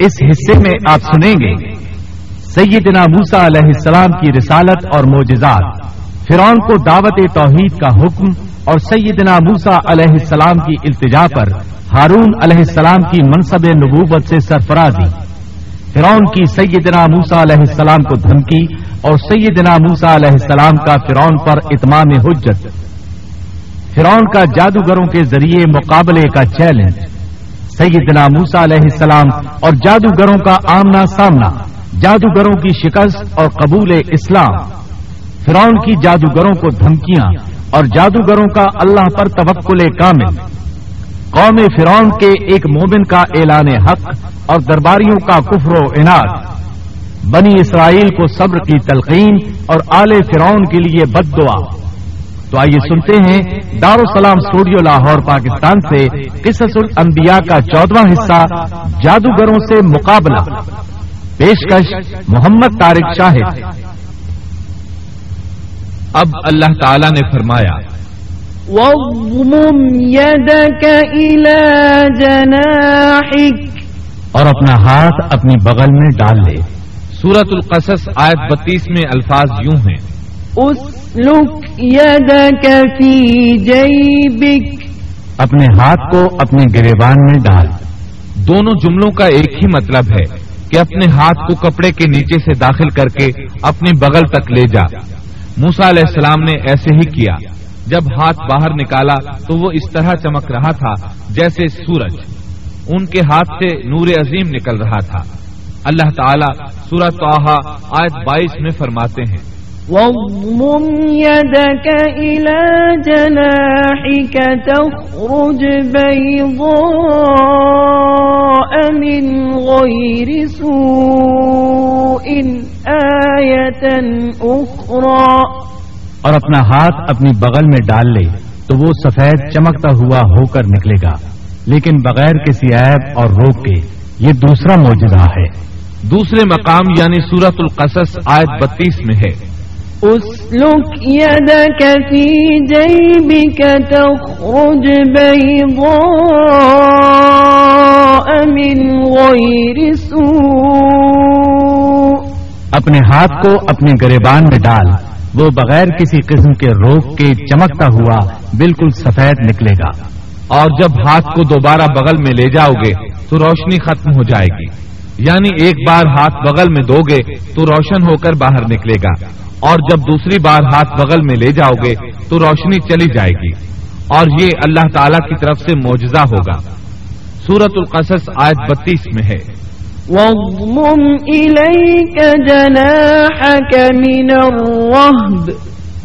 اس حصے میں آپ سنیں گے، سیدنا موسا علیہ السلام کی رسالت اور معجزات، فرعون کو دعوت توحید کا حکم اور سیدنا موسا علیہ السلام کی التجا پر ہارون علیہ السلام کی منصب نبوت سے سرفرازی۔ فرعون کی سیدنا موسا علیہ السلام کو دھمکی اور سیدنا موسا علیہ السلام کا فرعون پر اتمام حجت۔ فرعون کا جادوگروں کے ذریعے مقابلے کا چیلنج۔ سیدنا موسا علیہ السلام اور جادوگروں کا آمنا سامنا، جادوگروں کی شکست اور قبول اسلام۔ فرعون کی جادوگروں کو دھمکیاں اور جادوگروں کا اللہ پر توکل کامل۔ قوم فرعون کے ایک مومن کا اعلان حق اور درباریوں کا کفر و انعد بنی اسرائیل کو صبر کی تلقین اور آل فرعون کے لیے بد دعا۔ تو آئیے سنتے ہیں دارالسلام اسٹوڈیو لاہور پاکستان سے قصص الانبیاء کا چودواں حصہ جادوگروں سے مقابلہ۔ پیشکش محمد طارق شاہد۔ اب اللہ تعالی نے فرمایا اور اپنا ہاتھ اپنی بغل میں ڈال لے۔ سورت القصص آیت بتیس میں الفاظ یوں ہیں۔ اپنے ہاتھ کو اپنے گریبان میں ڈال۔ دونوں جملوں کا ایک ہی مطلب ہے کہ اپنے ہاتھ کو کپڑے کے نیچے سے داخل کر کے اپنی بغل تک لے جا۔ موسا علیہ السلام نے ایسے ہی کیا۔ جب ہاتھ باہر نکالا تو وہ اس طرح چمک رہا تھا جیسے سورج۔ ان کے ہاتھ سے نور عظیم نکل رہا تھا۔ اللہ تعالیٰ سورت توحا آیت بائیس میں فرماتے ہیں۔ واضمم يدك إلى جناحك تخرج بيضاء من غير سوء آية أخرى. اور اپنا ہاتھ اپنی بغل میں ڈال لے تو وہ سفید چمکتا ہوا ہو کر نکلے گا۔ لیکن بغیر کسی عیب اور روک کے یہ دوسرا موجودہ ہے۔ دوسرے مقام یعنی سورت القصص آیت بتیس میں ہے۔ اسلك يدك في جيبك تخرج بيضاء من غير سوء. اپنے ہاتھ کو اپنے گریبان میں ڈال، وہ بغیر کسی قسم کے روک کے چمکتا ہوا بالکل سفید نکلے گا۔ اور جب ہاتھ کو دوبارہ بغل میں لے جاؤ گے، تو روشنی ختم ہو جائے گی۔ یعنی ایک بار ہاتھ بغل میں دو گے تو روشن ہو کر باہر نکلے گا۔ اور جب دوسری بار ہاتھ بغل میں لے جاؤ گے تو روشنی چلی جائے گی۔ اور یہ اللہ تعالی کی طرف سے معجزہ ہوگا۔ سورت القصص آیت بتیس میں ہے۔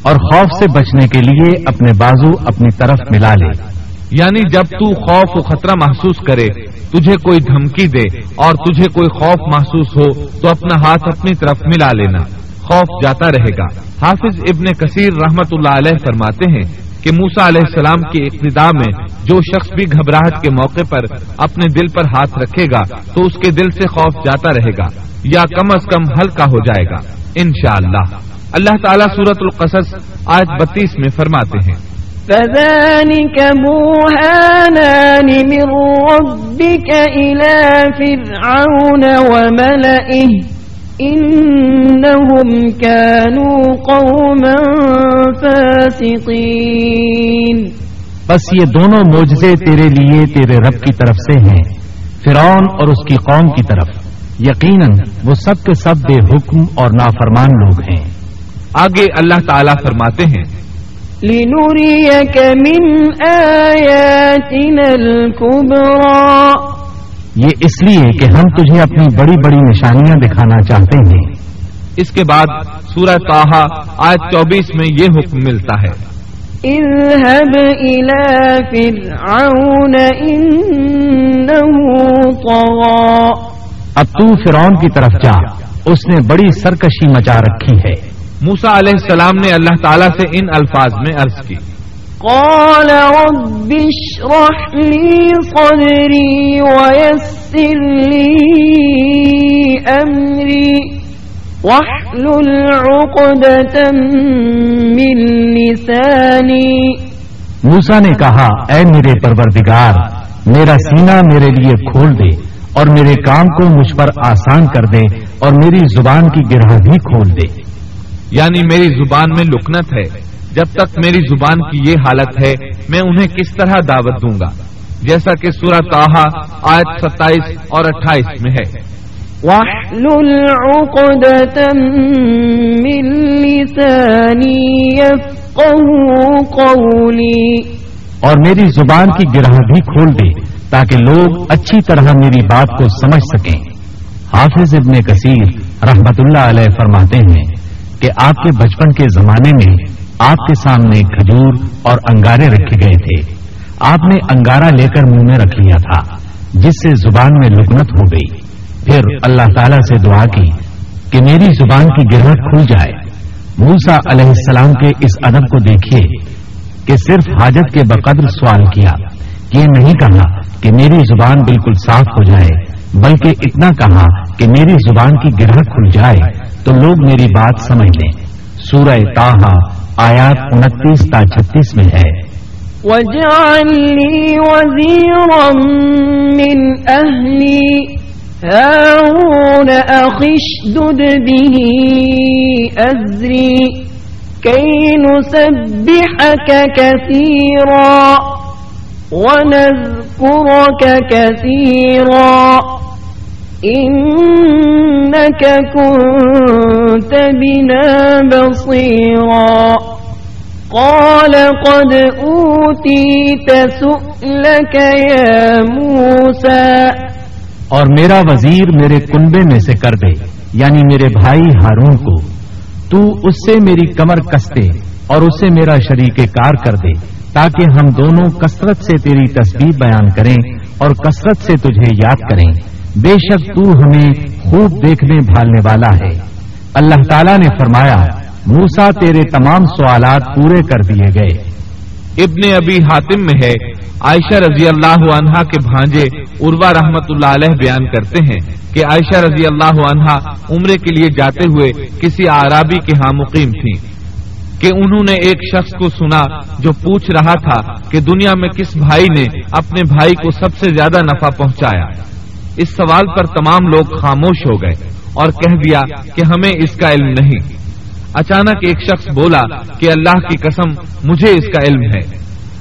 اور خوف سے بچنے کے لیے اپنے بازو اپنی طرف ملا لے۔ یعنی جب تو خوف و خطرہ محسوس کرے تجھے کوئی دھمکی دے اور تجھے کوئی خوف محسوس ہو تو اپنا ہاتھ اپنی طرف ملا لینا۔ خوف جاتا رہے گا۔ حافظ ابن کثیر رحمت اللہ علیہ فرماتے ہیں کہ موسا علیہ السلام کی ابتدا میں جو شخص بھی گھبراہٹ کے موقع پر اپنے دل پر ہاتھ رکھے گا تو اس کے دل سے خوف جاتا رہے گا یا کم از کم ہلکا ہو جائے گا۔ انشاءاللہ۔ اللہ اللہ تعالیٰ سورت القصص آج بتیس میں فرماتے ہیں۔ فذلك بوهانان من ربك إلى فرعون وملئه انہم كانوا قوما فاسقین بس یہ دونوں موجزے تیرے لیے تیرے رب کی طرف سے ہیں فرعون اور اس کی قوم کی طرف۔ یقیناً وہ سب کے سب بے حکم اور نافرمان لوگ ہیں۔ آگے اللہ تعالی فرماتے ہیں لِنُرِيَكَ مِنْ آيَاتِنَا الْكُبْرَى. یہ اس لیے کہ ہم تجھے اپنی بڑی بڑی نشانیاں دکھانا چاہتے ہیں۔ اس کے بعد سورہ تاہا آج چوبیس میں یہ حکم ملتا ہے۔ اب تو فرعون کی طرف جا اس نے بڑی سرکشی مچا رکھی ہے۔ موسا علیہ السلام نے اللہ تعالیٰ سے ان الفاظ میں عرض کی۔ قال رب اشرح لي صدري ويسر لي أمري واحلل عقدة من لساني موسا نے کہا اے میرے پروردگار میرا سینہ میرے لیے کھول دے اور میرے کام کو مجھ پر آسان کر دے اور میری زبان کی گرہ بھی کھول دے۔ یعنی میری زبان میں لکنت ہے۔ جب تک میری زبان کی یہ حالت ہے میں انہیں کس طرح دعوت دوں گا؟ جیسا کہ سورہ تاہا آیت ستائیس اور اٹھائیس میں ہے۔ واحلل عقدة من لساني يفقهوا قولي اور میری زبان کی گرہ بھی کھول دے تاکہ لوگ اچھی طرح میری بات کو سمجھ سکیں۔ حافظ ابن کثیر رحمت اللہ علیہ فرماتے ہیں کہ آپ کے بچپن کے زمانے میں آپ کے سامنے کھجور اور انگارے رکھے گئے تھے۔ آپ نے انگارا لے کر منہ میں رکھ لیا تھا، جس سے زبان میں لکنت ہو گئی۔ پھر اللہ تعالی سے دعا کی کہ میری زبان کی گرہٹ کھل جائے۔ موسا علیہ السلام کے اس ادب کو دیکھیے کہ صرف حاجت کے بقدر سوال کیا۔ یہ نہیں کہا کہ میری زبان بالکل صاف ہو جائے، بلکہ اتنا کہا کہ میری زبان کی گرہ کھل جائے۔ تو لوگ میری بات سمجھ لیں۔ سورہ تاہا آیات انتیس تا چھتیس میں ہے۔ واجعل لي وزيرا من أهلي، هارون أخي اشدد به أزري، كي نسبحك كثيرا ونذكرك كثيرا إنك كنت بنا بصيرا. قال قد أوتيت سؤلك يا موسى. اور میرا وزیر میرے کنبے میں سے کر دے یعنی میرے بھائی ہارون کو۔ تو اس سے میری کمر کستے اور اسے میرا شریک کار کر دے، تاکہ ہم دونوں کثرت سے تیری تصویر بیان کریں اور کثرت سے تجھے یاد کریں۔ بے شک تو ہمیں خوب دیکھنے بھالنے والا ہے۔ اللہ تعالیٰ نے فرمایا موسا تیرے تمام سوالات پورے کر دیے گئے۔ ابن ابی حاتم میں ہے، عائشہ رضی اللہ عنہا کے بھانجے عروا رحمت اللہ علیہ بیان کرتے ہیں کہ عائشہ رضی اللہ عنہا عمرے کے لیے جاتے ہوئے کسی آرابی کے ہاں مقیم تھیں کہ انہوں نے ایک شخص کو سنا جو پوچھ رہا تھا کہ دنیا میں کس بھائی نے اپنے بھائی کو سب سے زیادہ نفع پہنچایا۔ اس سوال پر تمام لوگ خاموش ہو گئے اور کہہ دیا کہ ہمیں اس کا علم نہیں۔ اچانک ایک شخص بولا کہ اللہ کی قسم، مجھے اس کا علم ہے۔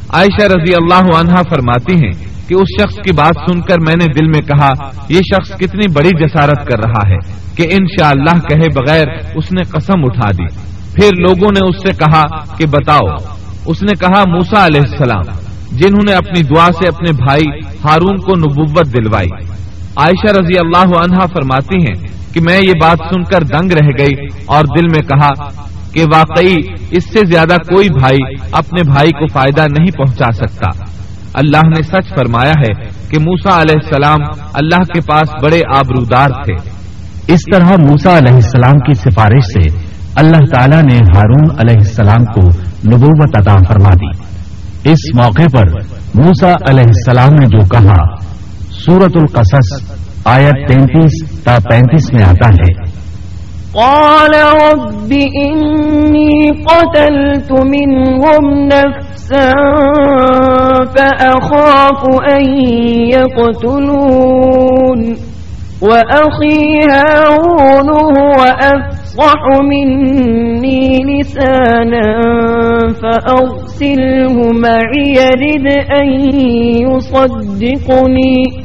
عائشہ رضی اللہ عنہا فرماتی ہیں کہ اس شخص کی بات سن کر میں نے دل میں کہا، یہ شخص کتنی بڑی جسارت کر رہا ہے کہ انشاءاللہ اللہ کہے بغیر اس نے قسم اٹھا دی۔ پھر لوگوں نے اس سے کہا کہ بتاؤ۔ اس نے کہا موسا علیہ السلام، جنہوں نے اپنی دعا سے اپنے بھائی ہارون کو نبوت دلوائی۔ عائشہ رضی اللہ عنہا فرماتی ہیں کہ میں یہ بات سن کر دنگ رہ گئی اور دل میں کہا کہ واقعی اس سے زیادہ کوئی بھائی اپنے بھائی کو فائدہ نہیں پہنچا سکتا۔ اللہ نے سچ فرمایا ہے کہ موسا علیہ السلام اللہ کے پاس بڑے آبرودار تھے۔ اس طرح موسا علیہ السلام کی سفارش سے اللہ تعالیٰ نے ہارون علیہ السلام کو نبوت عطا فرما دی۔ اس موقع پر موسا علیہ السلام نے جو کہا سورت القصص، آیت تینتیس تا پینتیس میں آتا ہے۔ قال رب إني قتلت منهم نفسا فأخاف أن يقتلون، وأخي هارون هو أفصح مني لسانا فأرسله معي يرد أن يصدقني.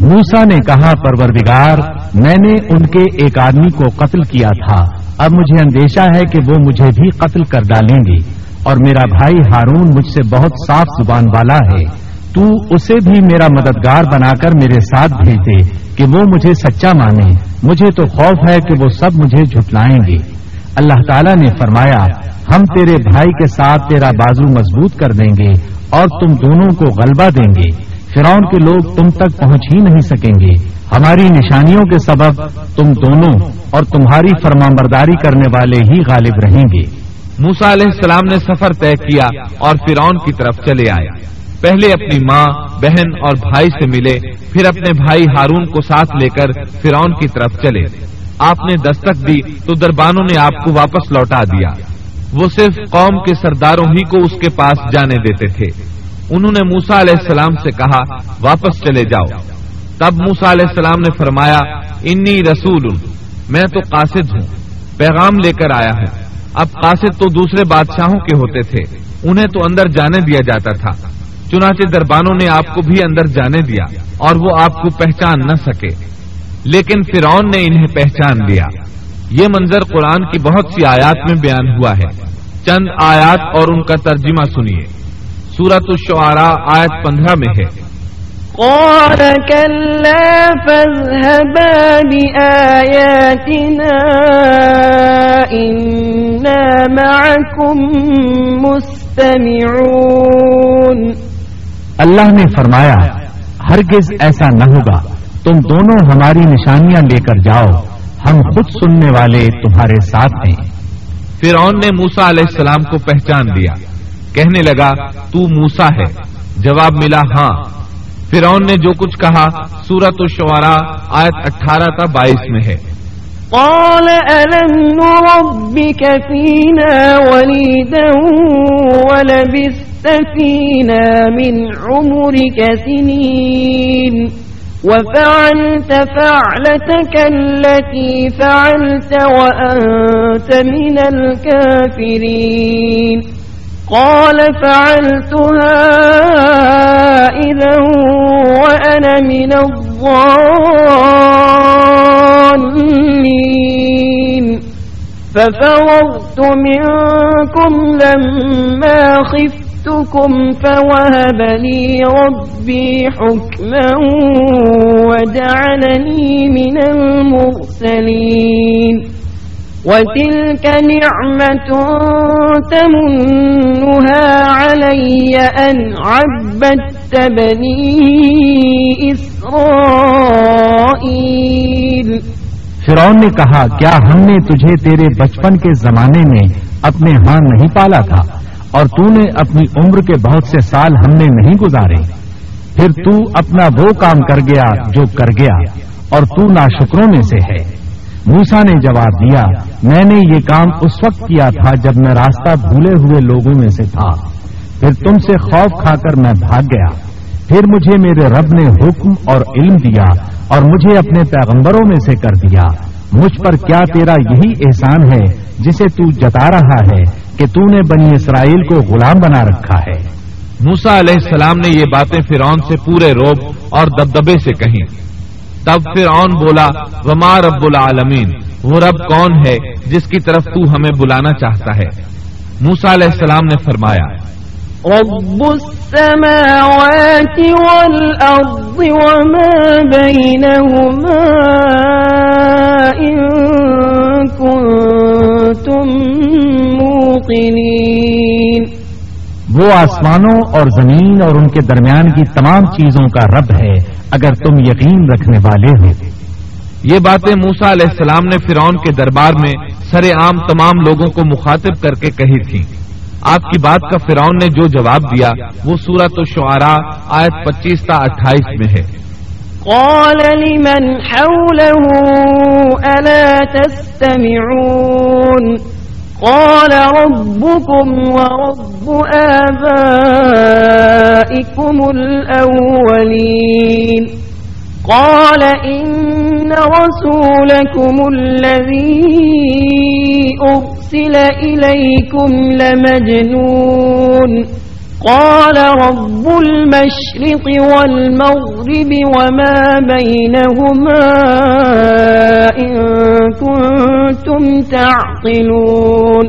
موسا نے کہا، پروردگار، میں نے ان کے ایک آدمی کو قتل کیا تھا۔ اب مجھے اندیشہ ہے کہ وہ مجھے بھی قتل کر ڈالیں گے۔ اور میرا بھائی ہارون مجھ سے بہت صاف زبان والا ہے۔ تو اسے بھی میرا مددگار بنا کر میرے ساتھ بھیج دے کہ وہ مجھے سچا مانے۔ مجھے تو خوف ہے کہ وہ سب مجھے جھٹلائیں گے۔ اللہ تعالیٰ نے فرمایا، ہم تیرے بھائی کے ساتھ تیرا بازو مضبوط کر دیں گے اور تم دونوں کو غلبہ دیں گے۔ فرعون کے لوگ تم تک پہنچ ہی نہیں سکیں گے۔ ہماری نشانیوں کے سبب تم دونوں اور تمہاری فرمانبرداری کرنے والے ہی غالب رہیں گے۔ موسا علیہ السلام نے سفر طے کیا اور فرعون کی طرف چلے آئے۔ پہلے اپنی ماں، بہن اور بھائی سے ملے، پھر اپنے بھائی ہارون کو ساتھ لے کر فرعون کی طرف چلے۔ آپ نے دستک دی تو دربانوں نے آپ کو واپس لوٹا دیا۔ وہ صرف قوم کے سرداروں ہی کو اس کے پاس جانے دیتے تھے۔ انہوں نے موسا علیہ السلام سے کہا، واپس چلے جاؤ. تب موسا علیہ السلام نے فرمایا، انی رسول میں تو قاصد ہوں، پیغام لے کر آیا ہوں. اب قاصد تو دوسرے بادشاہوں کے ہوتے تھے، انہیں تو اندر جانے دیا جاتا تھا۔ چنانچہ دربانوں نے آپ کو بھی اندر جانے دیا اور وہ آپ کو پہچان نہ سکے۔ لیکن فرعون نے انہیں پہچان لیا۔ یہ منظر قرآن کی بہت سی آیات میں بیان ہوا ہے۔ چند آیات اور ان کا ترجمہ سنیے۔ سورت الشعراء آیت پندرہ میں ہے۔ قال كلا فاذهبا بآياتنا إنا معكم مستمعون۔ اللہ نے فرمایا ہرگز ایسا نہ ہوگا۔ تم دونوں ہماری نشانیاں لے کر جاؤ۔ ہم خود سننے والے تمہارے ساتھ ہیں۔ فرعون نے موسا علیہ السلام کو پہچان لیا۔ کہنے لگا، تو موسا ہے. جواب ملا ہاں. فرعون نے جو کچھ کہا سورت الشعراء آیت اٹھارہ تا بائیس میں ہے۔ قال ألم نربك فينا وليدا ولبست فينا من عمرك سنين وفعلت فعلتك التي فعلت وأنت من الكافرين. قال فعلتها إذا وأنا من الظالمين ففرغت منكم لما خفت جئتكم فوهب لي ربي حكما وجعلني من المرسلين. وتلك نعمة تمنها علي أن عبدت بني إسرائيل. فرعون نے کہا، کیا ہم نے تجھے تیرے بچپن کے زمانے میں اپنے ہاں نہیں پالا تھا؟ اور تو نے اپنی عمر کے بہت سے سال ہم نے نہیں گزارے۔ پھر تو اپنا وہ کام کر گیا جو کر گیا، اور تو ناشکروں میں سے ہے۔ موسا نے جواب دیا، میں نے یہ کام اس وقت کیا تھا جب میں راستہ بھولے ہوئے لوگوں میں سے تھا۔ پھر تم سے خوف کھا کر میں بھاگ گیا۔ پھر مجھے میرے رب نے حکم اور علم دیا اور مجھے اپنے پیغمبروں میں سے کر دیا۔ مجھ پر کیا تیرا یہی احسان ہے جسے تو جتا رہا ہے کہ تو نے بنی اسرائیل کو غلام بنا رکھا ہے؟ موسا علیہ السلام نے یہ باتیں فرعون سے پورے روب اور دبدبے سے کہیں۔ تب فرعون بولا، وما رب العالمین؟ وہ رب کون ہے جس کی طرف تو ہمیں بلانا چاہتا ہے؟ موسا علیہ السلام نے فرمایا، رب السماوات والأرض وما بينهما إن كنتم وہ آسمانوں اور زمین اور ان کے درمیان کی تمام چیزوں کا رب ہے، اگر تم یقین رکھنے والے ہو۔ یہ باتیں موسا علیہ السلام نے فرعون کے دربار میں سر عام تمام لوگوں کو مخاطب کر کے کہی تھی۔ آپ کی بات کا فرعون نے جو جواب دیا، وہ سورت و شعرا آیت پچیس تا اٹھائیس میں ہے۔ قال لمن حوله ألا تستمعون؟ قال ربكم ورب آبائكم الأولين. قال إن رسولكم الذي أرسل إليكم لمجنون. قال رب المشرق والمغرب وما بينهما إن كنتم تعقلون.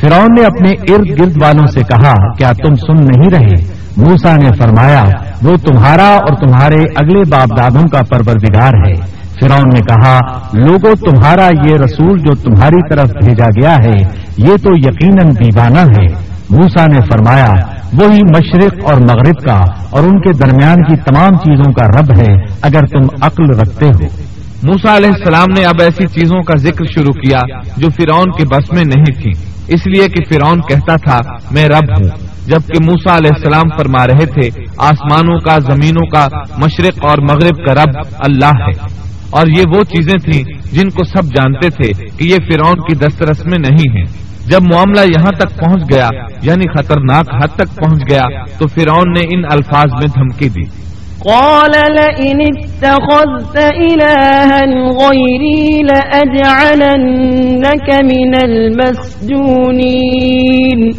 فرعون نے اپنے ارد گرد والوں سے کہا، کیا تم سن نہیں رہے؟ موسا نے فرمایا، وہ تمہارا اور تمہارے اگلے باپ دادوں کا پروردگار ہے۔ فرعون نے کہا، لوگوں، تمہارا یہ رسول جو تمہاری طرف بھیجا گیا ہے، یہ تو یقیناً دیوانہ ہے۔ موسا نے فرمایا وہی مشرق اور مغرب کا اور ان کے درمیان کی تمام چیزوں کا رب ہے اگر تم عقل رکھتے ہو۔ موسا علیہ السلام نے اب ایسی چیزوں کا ذکر شروع کیا جو فرعون کے بس میں نہیں تھی اس لیے کہ فرعون کہتا تھا، میں رب ہوں۔ جبکہ موسا علیہ السلام فرما رہے تھے، آسمانوں کا، زمینوں کا، مشرق اور مغرب کا رب اللہ ہے۔ اور یہ وہ چیزیں تھیں جن کو سب جانتے تھے کہ یہ فرعون کی دسترس میں نہیں ہیں۔ جب معاملہ یہاں تک پہنچ گیا یعنی خطرناک حد تک پہنچ گیا تو فرعون نے ان الفاظ میں دھمکی دی۔ قال لئن اتخذت إلها غيري لأجعلنك من المسجونين۔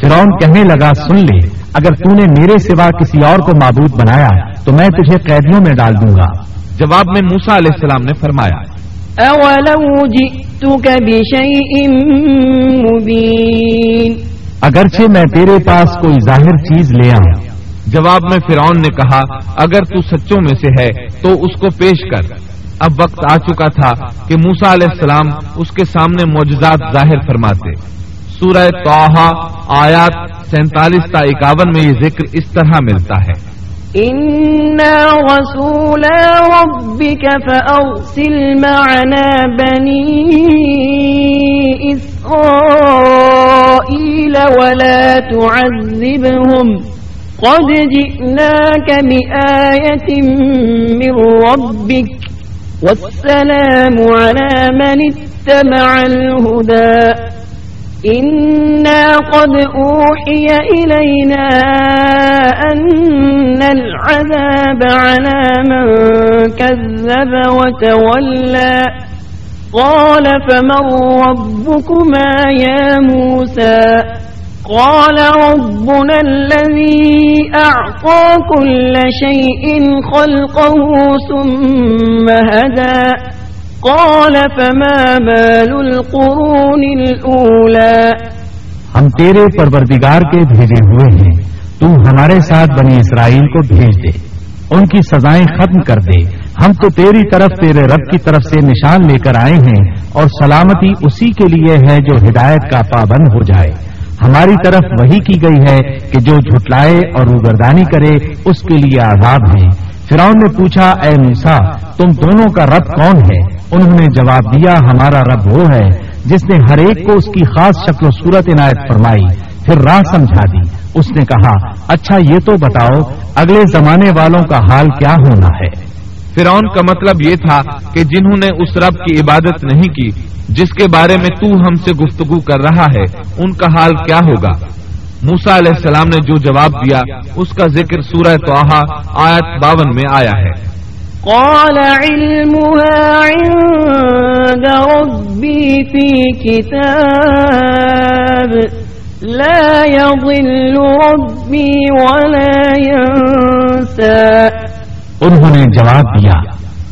فرعون کہنے لگا سن لے اگر تو نے میرے سوا کسی اور کو معبود بنایا تو میں تجھے قیدیوں میں ڈال دوں گا۔ جواب میں موسا علیہ السلام نے فرمایا اولو جئتك مبين اگرچہ میں تیرے پاس کوئی ظاہر چیز لے آؤں۔ جواب میں فرعون نے کہا اگر تو سچوں میں سے ہے تو اس کو پیش کر۔ اب وقت آ چکا تھا کہ موسا علیہ السلام اس کے سامنے معجزات ظاہر فرماتے۔ سورہ توحا آیات سینتالیس تا اکاون میں یہ ذکر اس طرح ملتا ہے۔ إنا رسولا ربك فأرسل معنا بني إسرائيل ولا تعذبهم قد جئناك بآية من ربك والسلام على من اتبع الهدى إنا قد أوحي إلينا أن العذاب على من كذب وتولى قال فمن ربكما يا موسى قال ربنا الذي أعطى كل شيء خلقه ثم هدى قال فما بال القرون الأولى؟ ہم تیرے پروردگار کے بھیجے ہوئے ہیں۔ تو ہمارے ساتھ بنی اسرائیل کو بھیج دے۔ ان کی سزائیں ختم کر دے۔ ہم تو تیری طرف، تیرے رب کی طرف سے نشان لے کر آئے ہیں اور سلامتی اسی کے لیے ہے جو ہدایت کا پابند ہو جائے۔ ہماری طرف وہی کی گئی ہے کہ جو جھٹلائے اور روگردانی کرے، اس کے لیے عذاب ہیں۔ فرعون نے پوچھا، اے موسا تم دونوں کا رب کون ہے؟ انہوں نے جواب دیا، ہمارا رب وہ ہے جس نے ہر ایک کو اس کی خاص شکل و صورت عنایت فرمائی، پھر راہ سمجھا دی۔ اس نے کہا اچھا یہ تو بتاؤ، اگلے زمانے والوں کا حال کیا ہونا ہے؟ فرعون کا مطلب یہ تھا کہ جنہوں نے اس رب کی عبادت نہیں کی، جس کے بارے میں تو ہم سے گفتگو کر رہا ہے، ان کا حال کیا ہوگا؟ موسا علیہ السلام نے جو جواب دیا اس کا ذکر سورہ توحا آیت باون میں آیا ہے۔ قال علمها عند ربي في كتاب لا يضل ربي ولا ينسى۔ انہوں نے جواب دیا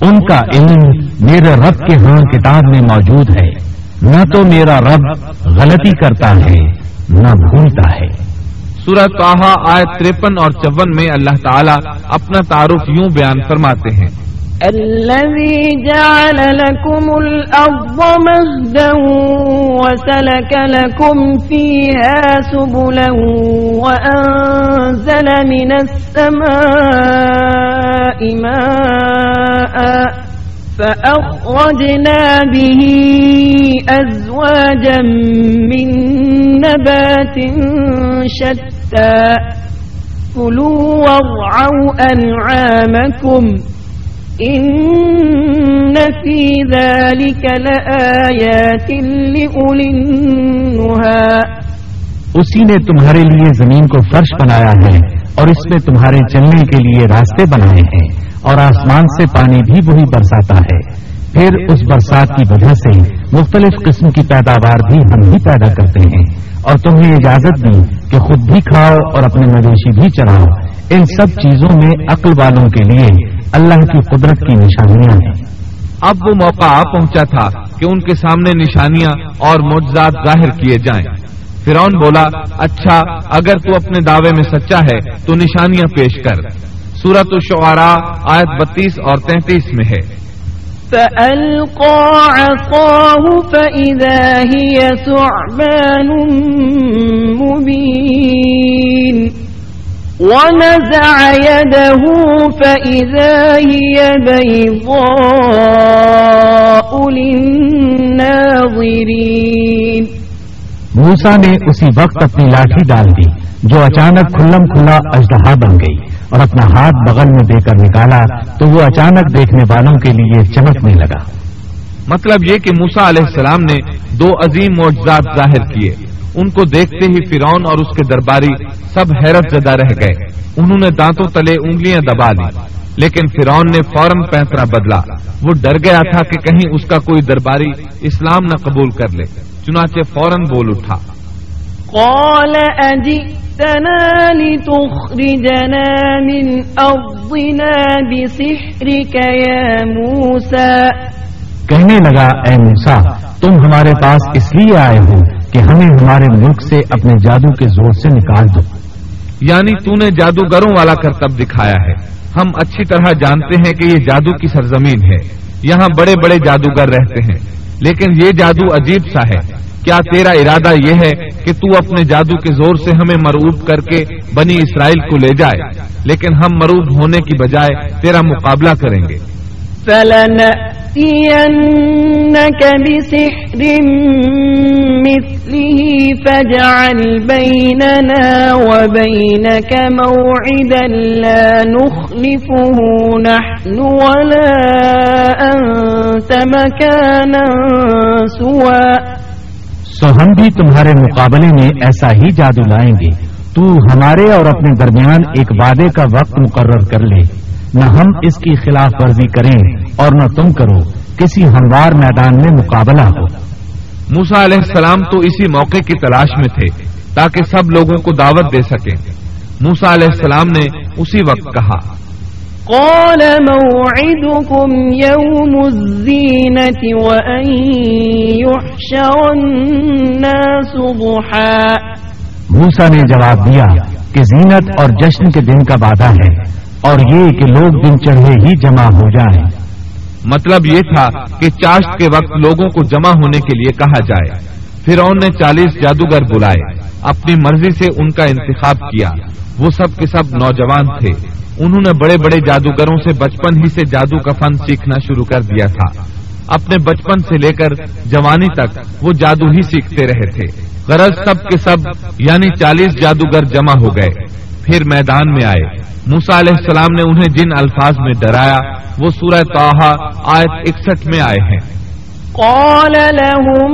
ان کا علم میرے رب کے ہاں کتاب میں موجود ہے نہ تو میرا رب غلطی کرتا ہے۔ نہ بھولتا ہے۔ سورت توحا آیت ترپن اور چون میں اللہ تعالیٰ اپنا تعارف یوں بیان فرماتے ہیں۔ الذي جعل لكم الأرض مهدا وسلك لكم فيها سبلا وأنزل من السماء ماء فأخرجنا به أزواجا من نبات شتى كلوا وارعوا أنعامكم إن في ذلك لآيات لأولي النهى اسی نے تمہارے لیے زمین کو فرش بنایا ہے اور اس میں تمہارے چلنے کے لیے راستے بنائے ہیں۔ اور آسمان سے پانی بھی وہی برساتا ہے۔ پھر اس برسات کی وجہ سے مختلف قسم کی پیداوار بھی ہم ہی پیدا کرتے ہیں۔ اور تمہیں اجازت دی کہ خود بھی کھاؤ اور اپنے مویشی بھی چڑھاؤ ان سب چیزوں میں عقل والوں کے لیے اللہ کی قدرت کی نشانیاں ہیں۔ اب وہ موقع آ پہنچا تھا کہ ان کے سامنے نشانیاں اور معجزات ظاہر کیے جائیں۔ فرعون بولا اچھا اگر تو اپنے دعوے میں سچا ہے، تو نشانیاں پیش کر۔ سورت الشعراء آیت بتیس اور تینتیس میں ہے۔ فألقى عصاه فإذا هي ثعبان مبين. ونزع يده فإذا هي بيضاء للناظرين. موسا نے اسی وقت اپنی لاٹھی ڈال دی جو اچانک کھلم کھلا اجدہا بن گئی۔ اور اپنا ہاتھ بغل میں دے کر نکالا تو وہ اچانک دیکھنے والوں کے لیے چمکنے لگا۔ مطلب یہ کہ موسا علیہ السلام نے دو عظیم معجزات ظاہر کیے۔ ان کو دیکھتے ہی فرعون اور اس کے درباری سب حیرت زدہ رہ گئے۔ انہوں نے دانتوں تلے انگلیاں دبا لی۔ لیکن فرعون نے فوراً پینترا بدلا۔ وہ ڈر گیا تھا کہ کہیں اس کا کوئی درباری اسلام نہ قبول کر لے۔ چنانچہ فوراً بول اٹھا۔ قال أجئتنا لتخرجنا من أرضنا بسحرك يا موسى. کہنے لگا اے موسا تم ہمارے پاس اس لیے آئے ہو کہ ہمیں ہمارے ملک سے اپنے جادو کے زور سے نکال دو۔ یعنی تو نے جادوگروں والا کرتب دکھایا ہے۔ ہم اچھی طرح جانتے ہیں کہ یہ جادو کی سرزمین ہے۔ یہاں بڑے بڑے جادوگر رہتے ہیں۔ لیکن یہ جادو عجیب سا ہے۔ کیا تیرا ارادہ یہ ہے کہ تو اپنے جادو کے زور سے ہمیں مرعوب کر کے بنی اسرائیل کو لے جائے؟ لیکن ہم مرعوب ہونے کی بجائے تیرا مقابلہ کریں گے۔ فلنأتينك بسحر مثله فاجعل بيننا وبينك موعدا لا نخلفه نحن ولا أنت مكانا سوى سو ہم بھی تمہارے مقابلے میں ایسا ہی جادو لائیں گے۔ تو ہمارے اور اپنے درمیان ایک وعدے کا وقت مقرر کر لے۔ نہ ہم اس کی خلاف ورزی کریں اور نہ تم کرو۔ کسی ہموار میدان میں مقابلہ ہو۔ موسا علیہ السلام تو اسی موقع کی تلاش میں تھے تاکہ سب لوگوں کو دعوت دے سکیں۔ موسا علیہ السلام نے اسی وقت کہا۔ قال موعدكم يوم الزينة وأن يحشر الناس ضحى. موسا نے جواب دیا کہ زینت اور جشن کے دن کا وعدہ ہے اور یہ کہ لوگ دن چڑھے ہی جمع ہو جائیں۔ مطلب یہ تھا کہ چاشت کے وقت لوگوں کو جمع ہونے کے لیے کہا جائے۔ فرعون نے چالیس جادوگر بلائے۔ اپنی مرضی سے ان کا انتخاب کیا۔ وہ سب کے سب نوجوان تھے۔ انہوں نے بڑے بڑے جادوگروں سے بچپن ہی سے جادو کا فن سیکھنا شروع کر دیا تھا۔ اپنے بچپن سے لے کر جوانی تک وہ جادو ہی سیکھتے رہے تھے۔ غرض سب کے سب یعنی چالیس جادوگر جمع ہو گئے۔ پھر میدان میں آئے۔ موسا علیہ السلام نے انہیں جن الفاظ میں ڈرایا، وہ سورہ توحا آیت اکسٹھ میں آئے ہیں۔ قال لهم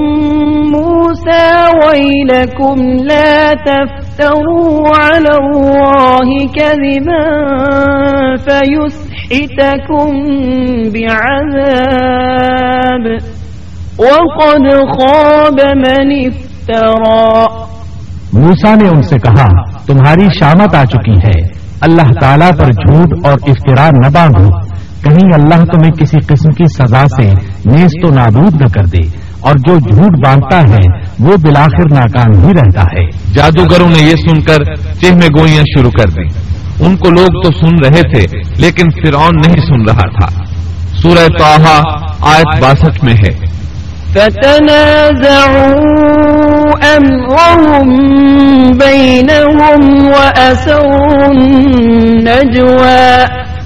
موسى ويلكم لا تفتروا على الله كذبا فيسحتكم بعذاب وقد خاب من افترى موسا نے ان سے کہا، تمہاری شامت آ چکی ہے۔ اللہ تعالیٰ پر جھوٹ اور افطرا نہ باندھو۔ کہیں اللہ تمہیں کسی قسم کی سزا سے نیز تو نابود نہ کر دے اور جو جھوٹ باندھتا ہے وہ بلاخر ناکام ہی رہتا ہے۔ جادوگروں نے یہ سن کر چہمے گوئیاں شروع کر دی ان کو لوگ تو سن رہے تھے لیکن فرعون نہیں سن رہا تھا۔ سورہ توحا آیت باسٹھ میں ہے۔ فتنازعوا أمرهم بينهم وأسروا النجوى.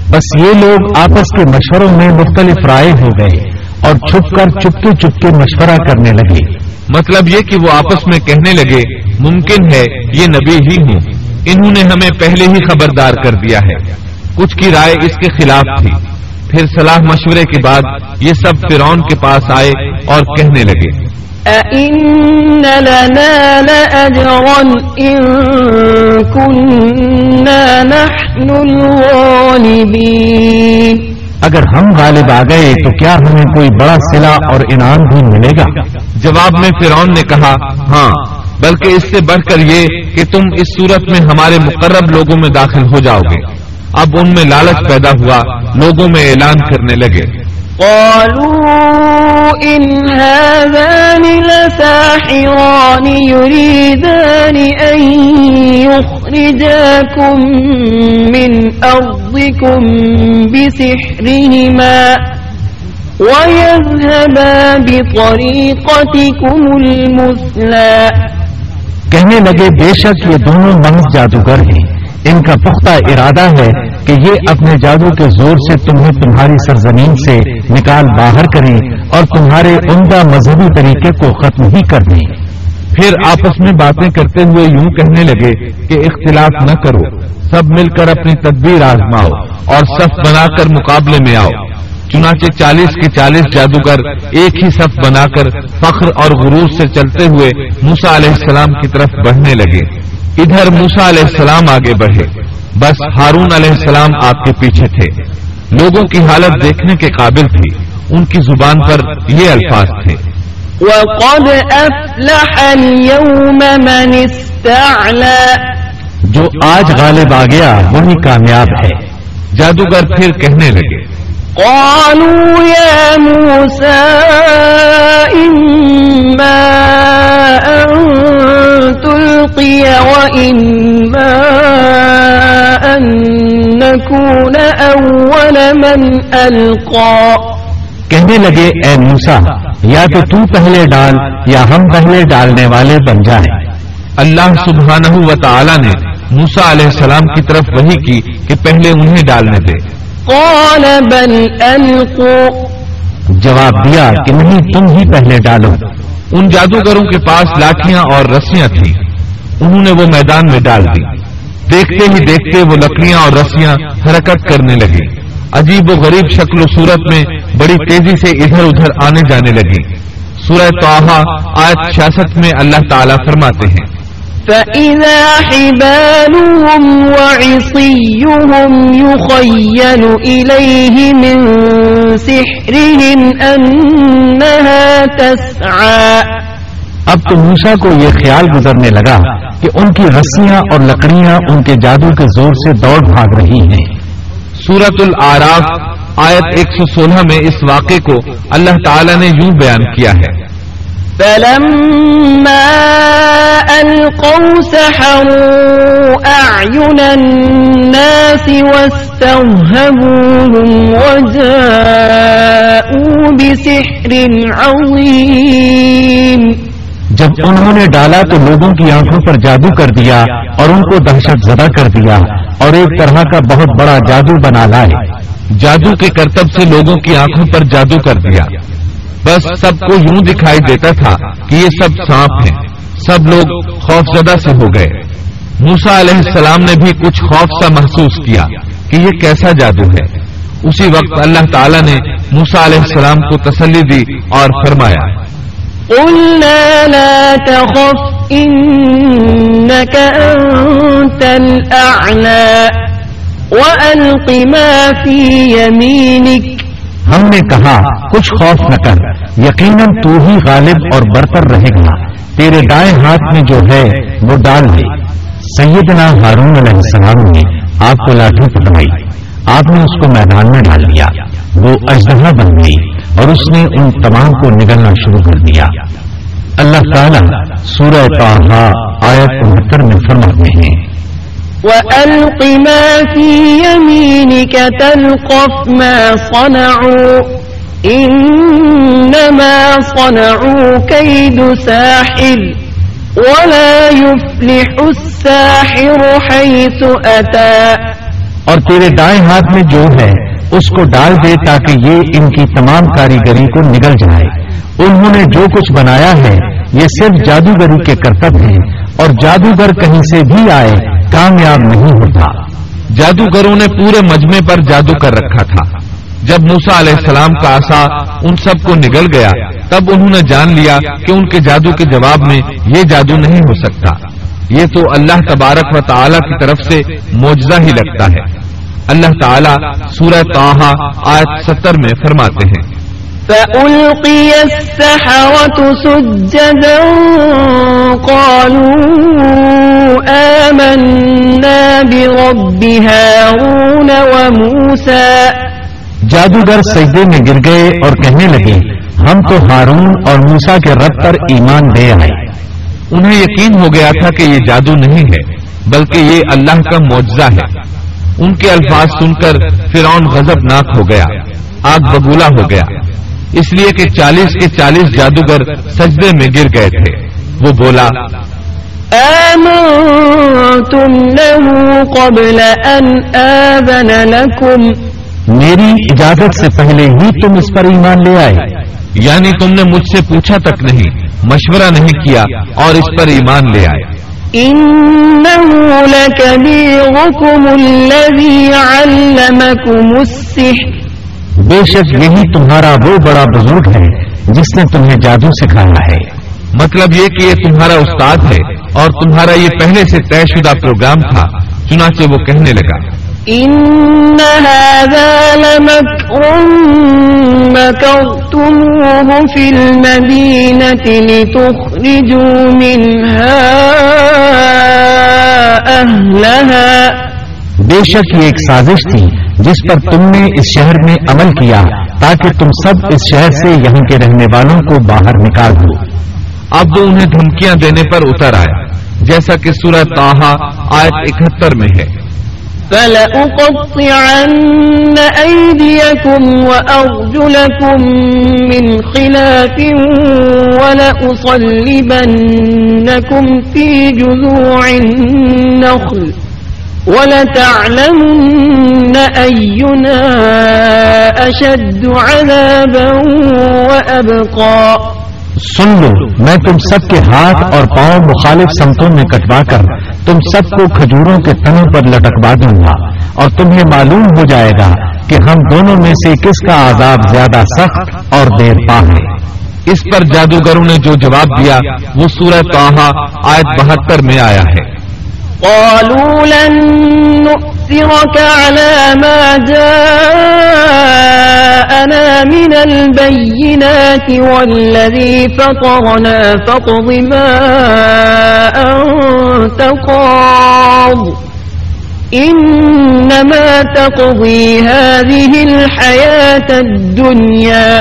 بس یہ لوگ آپس کے مشوروں میں مختلف رائے ہو گئے۔ اور چھپ کر چپکے چپکے مشورہ کرنے لگے۔ مطلب یہ کہ وہ آپس میں کہنے لگے ممکن ہے یہ نبی ہی ہوں۔ انہوں نے ہمیں پہلے ہی خبردار کر دیا ہے۔ کچھ کی رائے اس کے خلاف تھی۔ پھر صلاح مشورے کے بعد یہ سب فرعون کے پاس آئے اور کہنے لگے۔ أئن لنا لأجرا إن كنا نحن الغالبين اگر ہم غالب آ گئے تو کیا ہمیں کوئی بڑا صلہ اور انعام بھی ملے گا؟ جواب میں فرعون نے کہا ہاں بلکہ اس سے بڑھ کر یہ کہ تم اس صورت میں ہمارے مقرب لوگوں میں داخل ہو جاؤ گے۔ اب ان میں لالچ پیدا ہوا، لوگوں میں اعلان کرنے لگے۔ قالوا إن هذان لساحران يريدان أن يخرجاكم من أرضكم بسحرهما ويذهبا بطريقتكم المثلى کہنے لگے، بے شک یہ دونوں محض جادوگر ہیں۔ ان کا پختہ ارادہ ہے کہ یہ اپنے جادو کے زور سے تمہیں تمہاری سرزمین سے نکال باہر کریں اور تمہارے عمدہ مذہبی طریقے کو ختم ہی کر دیں۔ پھر آپس میں باتیں کرتے ہوئے یوں کہنے لگے کہ اختلاف نہ کرو۔ سب مل کر اپنی تدبیر آزماؤ اور صف بنا کر مقابلے میں آؤ۔ چنانچہ چالیس کے چالیس جادوگر ایک ہی صف بنا کر فخر اور غرور سے چلتے ہوئے موسا علیہ السلام کی طرف بڑھنے لگے۔ ادھر موسا علیہ السلام آگے بڑھے۔ بس ہارون علیہ السلام آپ کے پیچھے تھے۔ لوگوں کی حالت دیکھنے کے قابل تھی۔ ان کی زبان پر یہ الفاظ تھے۔ وقد أفلح اليوم من استعلى جو آج غالب آ گیا وہی کامیاب ہے۔ جادوگر پھر کہنے لگے قالوا يا موسى إما أن تلقي وإما أن نكون أول من ألقى۔ کہنے لگے اے موسا یا تو تو پہلے ڈال یا ہم پہلے ڈالنے والے بن جائیں۔ اللہ سبحانہ و تعالی نے موسا علیہ السلام کی طرف وہی کی کہ پہلے انہیں ڈالنے دے۔ قال بل جواب دیا کہ نہیں تم ہی پہلے ڈالو۔ ان جادوگروں کے پاس لاٹیاں اور رسیاں تھیں۔ انہوں نے وہ میدان میں ڈال دی۔ دیکھتے ہی دیکھتے وہ لکڑیاں اور رسیاں حرکت کرنے لگی عجیب و غریب شکل و صورت میں بڑی تیزی سے ادھر ادھر آنے جانے لگی سورہ توحا آیت چھیاسٹھ میں اللہ تعالیٰ فرماتے ہیں۔ فإذا حبالهم وعصيهم يخيل إليه من سحرهم أنها تسعى. اب تو موسا کو یہ خیال گزرنے لگا کہ ان کی رسیاں اور لکڑیاں ان کے جادو کے زور سے دوڑ بھاگ رہی ہیں۔ سورت العراف آیت 116 میں اس واقعے کو اللہ تعالیٰ نے یوں بیان کیا ہے۔ فلما ألقوا سحروا أعين الناس واستوهبوهم وجاءوا بسحر عظيم. جب انہوں نے ڈالا تو لوگوں کی آنکھوں پر جادو کر دیا اور ان کو دہشت زدہ کر دیا اور ایک طرح کا بہت بڑا جادو بنا لائے۔ جادو کے کرتب سے لوگوں کی آنکھوں پر جادو کر دیا۔ بس سب کو یوں دکھائی دیتا تھا کہ یہ سب سانپ ہیں۔ سب لوگ خوفزدہ سے ہو گئے۔ موسا علیہ السلام نے بھی کچھ خوف سا محسوس کیا کہ یہ کیسا جادو ہے۔ اسی وقت اللہ تعالیٰ نے موسا علیہ السلام کو تسلی دی اور فرمایا، قلنا لا تخف، إنك أنت الأعلى، وألق ما في يمينك ہم نے کہا، کچھ خوف نہ کر، یقیناً تو ہی غالب اور برتر رہے گا۔ تیرے دائیں ہاتھ میں جو ہے، وہ ڈال دے سیدنا ہارون علیہ السلام نے آپ کو لاٹھی پکڑائی۔ آپ نے اس کو میدان میں ڈال دیا۔ وہ اجدہا بن گئی اور اس نے ان تمام کو نگلنا شروع کر دیا۔ اللہ تعالیٰ سورہ طه آیت انہتر میں فرماتے ہیں۔ وألق ما في يمينك تلقف ما صنعوا إنما صنعوا كيد ساحر ولا يفلح الساحر حيث أتى اور تیرے دائیں ہاتھ میں جو ہے، اس کو ڈال دے تاکہ یہ ان کی تمام کاریگری کو نگل جائے۔ انہوں نے جو کچھ بنایا ہے، یہ صرف جادوگری کے کرتب ہیں۔ اور جادوگر کہیں سے بھی آئے کامیاب نہیں ہوتا۔ جادوگروں نے پورے مجمے پر جادو کر رکھا تھا۔ جب موسا علیہ السلام کا آسا ان سب کو نگل گیا، تب انہوں نے جان لیا کہ ان کے جادو کے جواب میں یہ جادو نہیں ہو سکتا۔ یہ تو اللہ تبارک و تعالی کی طرف سے معجزہ ہی لگتا ہے۔ اللہ تعالیٰ سورہ تاہا آیت ستر میں فرماتے ہیں۔ السحرة سجدا، قالوا آمنا برب هارون وموسى. جادوگر سجدے میں گر گئے اور کہنے لگے، ہم تو ہارون اور موسا کے رب پر ایمان دے آئے۔ انہیں یقین ہو گیا تھا کہ یہ جادو نہیں ہے، بلکہ یہ اللہ کا معجزہ ہے۔ ان کے الفاظ سن کر فرعون غضب ناک ہو گیا، آگ بگولا ہو گیا۔ اس لیے کہ چالیس کے چالیس جادوگر سجدے میں گر گئے تھے۔ وہ بولا آمنتم له قبل أن آذن لكم. میری اجازت سے پہلے ہی تم اس پر ایمان لے آئے۔ یعنی تم نے مجھ سے پوچھا تک نہیں مشورہ نہیں کیا اور اس پر ایمان لے آئے۔ إنه لكبيركم الذي علمكم السحر. بے شک یہی تمہارا وہ بڑا بزرگ ہے جس نے تمہیں جادو سکھایا ہے۔ مطلب یہ کہ یہ تمہارا استاد ہے اور تمہارا یہ پہلے سے طے شدہ پروگرام تھا چنانچہ وہ کہنے لگا۔ لمكر مكرتموه في المدينة لتخرجوا منها أهلها۔ بے شک یہ ایک سازش تھی جس پر تم نے اس شہر میں عمل کیا تاکہ تم سب اس شہر سے یہاں کے رہنے والوں کو باہر نکال دو۔ اب وہ انہیں دھمکیاں دینے پر اتر آیا، جیسا کہ سورہ تاہا آیت اکہتر میں ہے۔ فلأقطعن أيديكم وأرجلكم من خلاف ولأصلبنكم في جذوع النخل ولتعلمن أينا أشد عذابا سن لو، میں تم سب کے ہاتھ اور پاؤں مخالف سمتوں میں کٹوا کر تم سب کو کھجوروں کے تنوں پر لٹکوا دوں گا، اور تمہیں معلوم ہو جائے گا کہ ہم دونوں میں سے کس کا عذاب زیادہ سخت اور دیر پا ہے۔ اس پر جادوگروں نے جو جواب دیا، وہ سورہ تاہا آیت بہتر میں آیا ہے۔ قالوا لن نؤثرك على ما جاءنا من البينات والذي فطرنا، فاقض ما أنت قاض. إنما تقضي هذه الحياة الدنيا.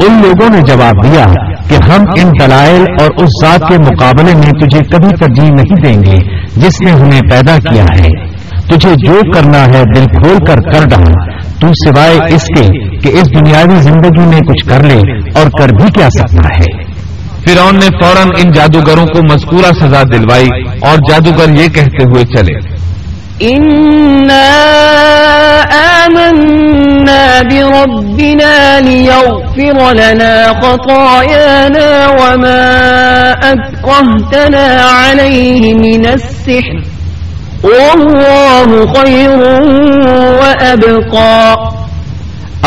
ان لوگوں نے جواب دیا کہ ہم ان دلائل اور اس ذات کے مقابلے میں تجھے کبھی ترجیح نہیں دیں گے۔ جس نے ہمیں پیدا کیا ہے، تجھے جو کرنا ہے دل کھول کر کر ڈال۔ تو سوائے اس کے کہ اس دنیاوی زندگی میں کچھ کر لے اور کر بھی کیا سکتا ہے۔ فرعون نے فوراً ان جادوگروں کو مذکورہ سزا دلوائی اور جادوگر یہ کہتے ہوئے چلے۔ إنا آمنا بربنا ليغفر لنا خطايانا وما أكرهتنا عليه من السحر والله خير وأبقى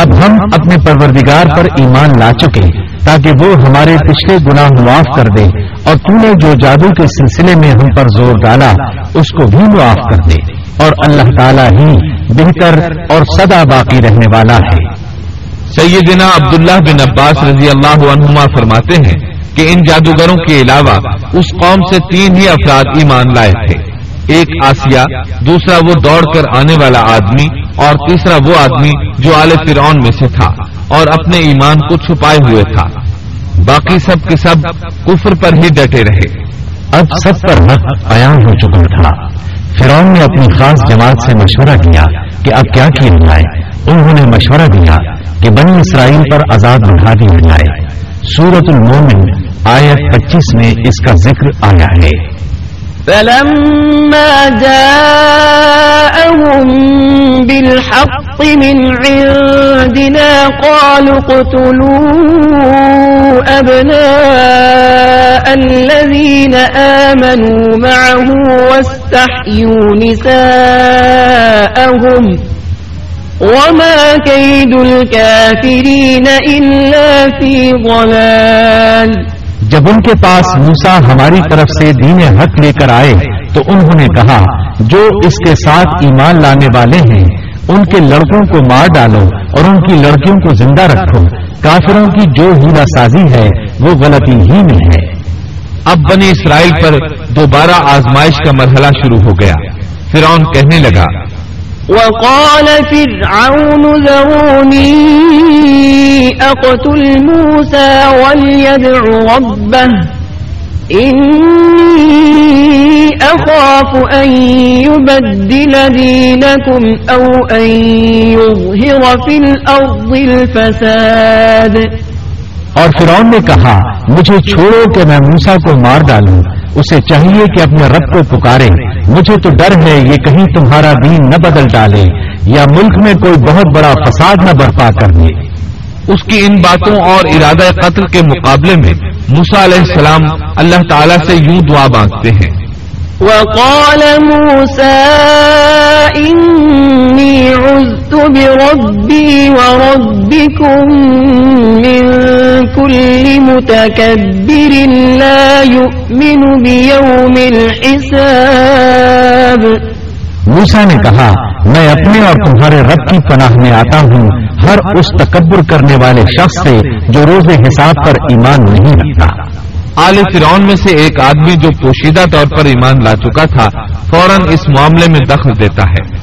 اب ہم اپنے پروردگار پر ایمان لا چکے تاکہ وہ ہمارے پچھلے گناہ معاف کر دے اور تو نے جو جادو کے سلسلے میں ہم پر زور ڈالا، اس کو بھی معاف کر دے۔ اور اللہ تعالیٰ ہی بہتر اور سدا باقی رہنے والا ہے۔ سیدنا عبداللہ بن عباس رضی اللہ عنہما فرماتے ہیں کہ ان جادوگروں کے علاوہ اس قوم سے تین ہی افراد ایمان لائے تھے۔ ایک آسیہ، دوسرا وہ دوڑ کر آنے والا آدمی اور تیسرا وہ آدمی جو آل فرعون میں سے تھا اور اپنے ایمان کو چھپائے ہوئے تھا۔ باقی سب کے سب کفر پر ہی ڈٹے رہے۔ اب سب پر حق عیان ہو چکا تھا۔ فرعون نے اپنی خاص جماعت سے مشورہ کیا کہ اب کیا کیا جائے؟ انہوں نے مشورہ دیا کہ بنی اسرائیل پر عذاب بڑھا دیا جائے۔ سورت المومن آیت پچیس میں اس کا ذکر آیا ہے۔ فلما جاءهم بالحق من عندنا قالوا اقتلوا أبناء الذين آمنوا معه واستحيوا نساءهم وما كيد الكافرين إلا في ضلال جب ان کے پاس موسا ہماری طرف سے دین حق لے کر آئے تو انہوں نے کہا جو اس کے ساتھ ایمان لانے والے ہیں ان کے لڑکوں کو مار ڈالو اور ان کی لڑکیوں کو زندہ رکھو۔ کافروں کی جو ہیلا سازی ہے وہ غلطی ہی میں ہے۔ اب بنی اسرائیل پر دوبارہ آزمائش کا مرحلہ شروع ہو گیا۔ فرعون کہنے لگا وقال فرعون ذروني أقتل موسى وليدع ربه إني أخاف أن يبدل دينكم أو أن يظهر في الأرض الفساد۔ اور فرعون نے کہا مجھے چھوڑو کہ میں موسا کو مار ڈالوں۔ اسے چاہیے کہ اپنے رب کو پکارے۔ مجھے تو ڈر ہے یہ کہیں تمہارا دین نہ بدل ڈالے یا ملک میں کوئی بہت بڑا فساد نہ برپا کر دے۔ اس کی ان باتوں اور ارادہ قتل کے مقابلے میں موسا علیہ السلام اللہ تعالیٰ سے یوں دعا مانگتے ہیں۔ وقال موسى إني عزت بربي وربكم من كل متكبر لا يؤمن بيوم الحساب. موسا نے کہا میں اپنے اور تمہارے رب کی پناہ میں آتا ہوں۔ ہر اس تکبر کرنے والے شخص سے جو روز حساب پر ایمان نہیں رکھتا۔ آل فرعون میں سے ایک آدمی جو پوشیدہ طور پر ایمان لا چکا تھا فوراً اس معاملے میں دخل دیتا ہے۔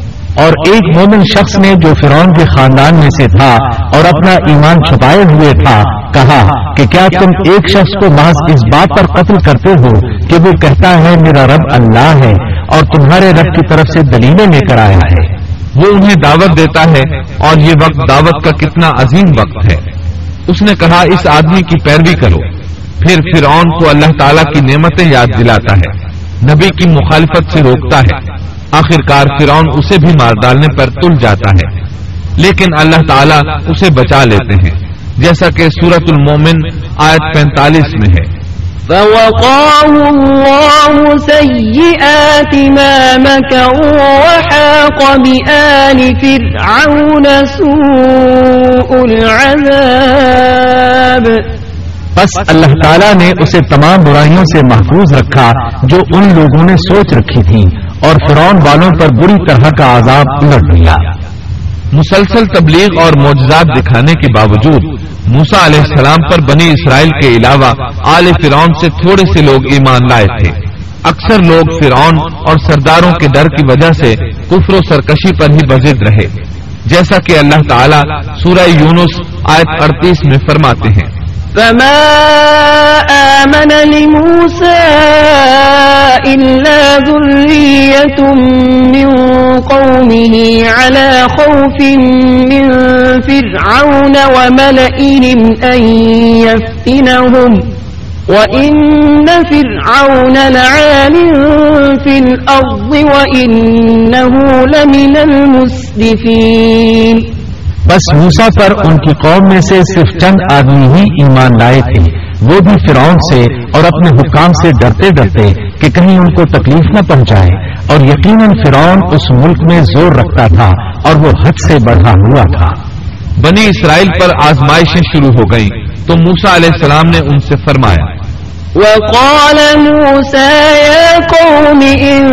اور ایک مومن شخص نے جو فرعون کے خاندان میں سے تھا اور اپنا ایمان چھپائے ہوئے تھا، کہا کہ کیا تم ایک شخص کو محض اس بات پر قتل کرتے ہو کہ وہ کہتا ہے میرا رب اللہ ہے اور تمہارے رب کی طرف سے دلیلیں لے کر آیا ہے؟ وہ انہیں دعوت دیتا ہے اور یہ وقت دعوت کا کتنا عظیم وقت ہے۔ اس نے کہا، اس آدمی کی پیروی کرو۔ پھر فرعون کو اللہ تعالیٰ کی نعمتیں یاد دلاتا ہے۔ نبی کی مخالفت سے روکتا ہے۔ آخرکار فرعون اسے بھی مار ڈالنے پر تل جاتا ہے۔ لیکن اللہ تعالیٰ اسے بچا لیتے ہیں۔ جیسا کہ سورت المومن آیت پینتالیس میں ہے۔ فوقاه الله سيئات ما مكروا وحاق بآل فرعون سوء العذاب۔ بس اللہ تعالیٰ نے اسے تمام برائیوں سے محفوظ رکھا جو ان لوگوں نے سوچ رکھی تھی اور فرعون والوں پر بری طرح کا عذاب الٹ دیا مسلسل تبلیغ اور معجزات دکھانے کے باوجود موسا علیہ السلام پر بنی اسرائیل کے علاوہ آل فرعون سے تھوڑے سے لوگ ایمان لائے تھے۔ اکثر لوگ فرعون اور سرداروں کے ڈر کی وجہ سے کفر و سرکشی پر ہی بزد رہے۔ جیسا کہ اللہ تعالیٰ سورہ یونس آیت اڑتیس میں فرماتے ہیں۔ فما آمن لموسى إلا ذرية من قومه على خوف من فرعون وملئهم أن يفتنهم وإن فرعون لعال في الأرض وإنه لمن المسرفين بس موسا پر ان کی قوم میں سے صرف چند آدمی ہی ایمان لائے تھے۔ وہ بھی فرعون سے اور اپنے حکام سے ڈرتے ڈرتے کہ کہیں ان کو تکلیف نہ پہنچائے۔ اور یقیناً فرعون اس ملک میں زور رکھتا تھا اور وہ حد سے بڑھا ہوا تھا۔ بنی اسرائیل پر آزمائشیں شروع ہو گئیں۔ تو موسا علیہ السلام نے ان سے فرمایا وقال موسى يا قوم إن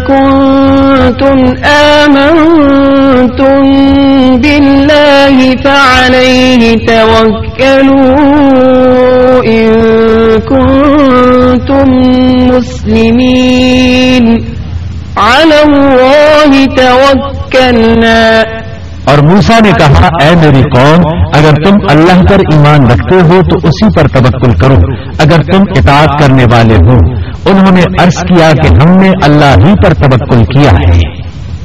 كنتم آمنتم بالله فعليه توكلوا إن كنتم مسلمين. على الله توكلنا. اور موسا نے کہا اے میری قوم اگر تم اللہ پر ایمان رکھتے ہو تو اسی پر تبکل کرو۔ اگر تم اطاعت کرنے والے ہو انہوں نے عرض کیا کہ ہم نے اللہ ہی پر تبکل کیا ہے۔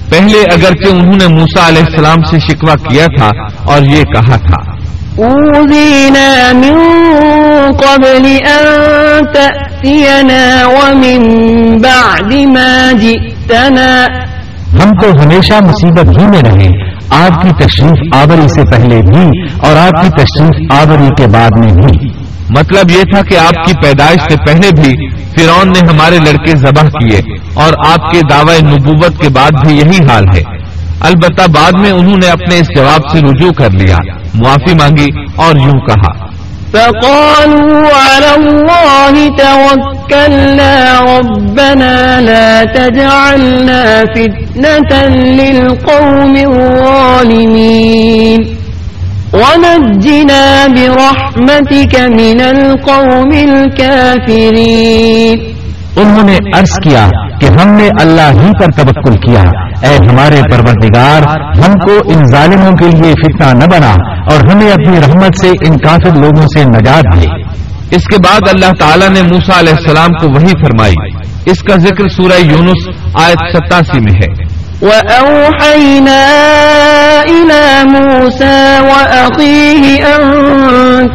پہلے اگرچہ انہوں نے موسا علیہ السلام سے شکوا کیا تھا اور یہ کہا تھا من قبل أن تأتينا ومن بعد ما جئتنا۔ ہم تو ہمیشہ مصیبت ہی میں رہے۔ آپ کی تشریف آوری سے پہلے بھی اور آپ کی تشریف آوری کے بعد میں بھی۔ مطلب یہ تھا کہ آپ کی پیدائش سے پہلے بھی فرعون نے ہمارے لڑکے ذبح کیے اور آپ کے دعوی نبوت کے بعد بھی یہی حال ہے۔ البتہ بعد میں انہوں نے اپنے اس جواب سے رجوع کر لیا۔ معافی مانگی اور یوں کہا۔ فقالوا على الله توكلنا ربنا لا تجعلنا فتنة للقوم الظالمين. ونجنا برحمتك من القوم الكافرين. انہوں نے عرض کیا کہ ہم نے اللہ ہی پر تبکل کیا۔ اے ہمارے پروردگار، ہم کو ان ظالموں کے لیے فتنہ نہ بنا اور ہمیں اپنی رحمت سے ان کافر لوگوں سے نجات دے۔ اس کے بعد اللہ تعالیٰ نے موسا علیہ السلام کو وہی فرمائی۔ اس کا ذکر سورہ یونس آیت ستاسی میں ہے۔ وأوحينا إلى موسى وأخيه أن